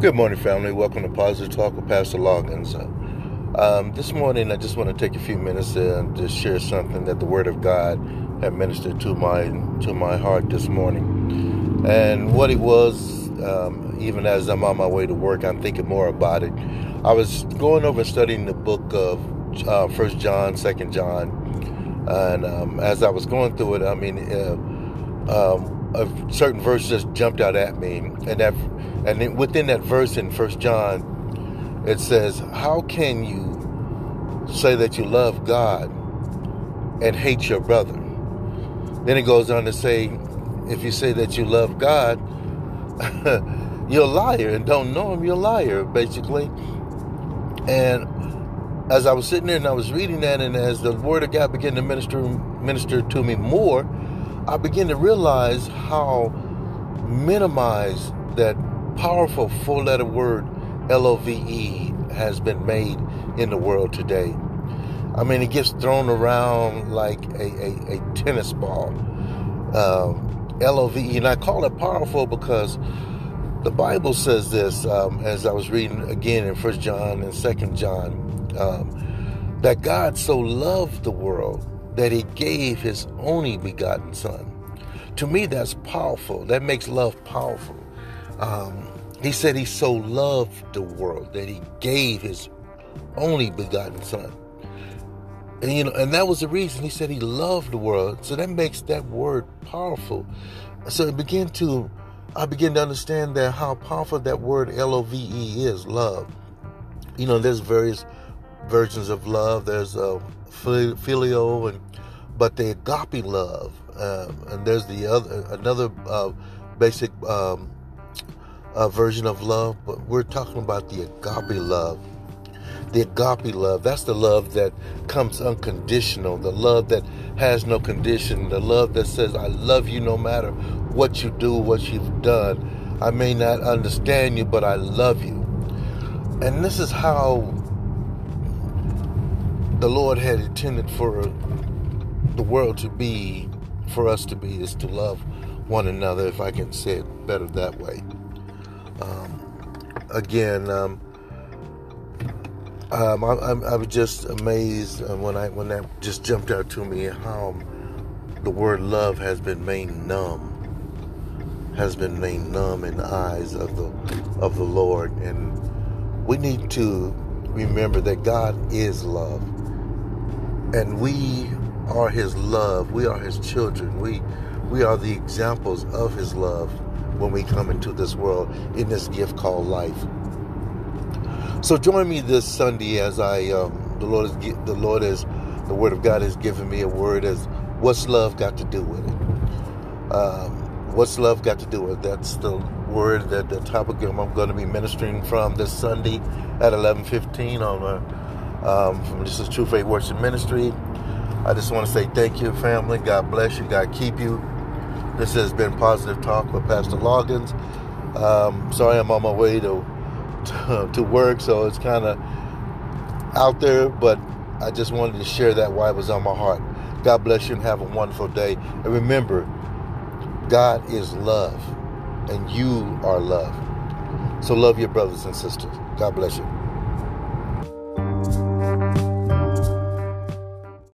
Good morning, family. Welcome to Positive Talk with Pastor Loggins. Um, this morning, I just want to take a few minutes and just share something that the Word of God had ministered to my to my heart this morning. And what it was, um, even as I'm on my way to work, I'm thinking more about it. I was going over studying the book of uh, First John, Second John, and um, as I was going through it, I mean. Uh, um, a certain verse just jumped out at me, and that, and then within that verse in First John, it says, "How can you say that you love God and hate your brother?" Then it goes on to say, "If you say that you love God, you're a liar and don't know Him. You're a liar, basically." And as I was sitting there and I was reading that, and as the Word of God began to minister minister to me more I begin to realize how minimized that powerful four letter word L O V E has been made in the world today. I mean, it gets thrown around like a, a, a tennis ball. Um, L O V E. And I call it powerful because the Bible says this, um, as I was reading again in First John and Second John, um, that God so loved the world that he gave his only begotten son. To me, that's powerful. That makes love powerful. Um, he said he so loved the world that he gave his only begotten son. And you know, and that was the reason he said he loved the world. So that makes that word powerful. So it began to I began to understand that how powerful that word L O V E is, love. You know, there's various versions of love. There's uh, filial, and but the agape love, um, and there's the other another uh, basic um, uh, version of love. But we're talking about the agape love. The agape love, that's the love that comes unconditional, the love that has no condition, the love that says, I love you no matter what you do, what you've done. I may not understand you, but I love you. And this is how the Lord had intended for the world to be, for us to be, is to love one another, if I can say it better that way. Um, again, um, um, I, I, I, was just amazed when I when that just jumped out to me how the word love has been made numb, has been made numb in the eyes of the of the Lord, and we need to remember that God is love and we are his love. We are his children. We we are the examples of his love when we come into this world in this gift called life. So join me this sunday as i um, the lord is the lord is the word of god has given me a word as what's love got to do with it? Um, what's love got to do with it? That's the word that the topic i'm going to be ministering from this sunday at 11.15 on a um, from This is True Faith Worship Ministry. I just want to say thank you, family. God bless you. God keep you. This has been Positive Talk with Pastor Loggins. Um, sorry, I'm on my way to to, to work, so it's kind of out there, but I just wanted to share that why it was on my heart. God bless you and have a wonderful day. And remember, God is love, and you are love. So love your brothers and sisters. God bless you.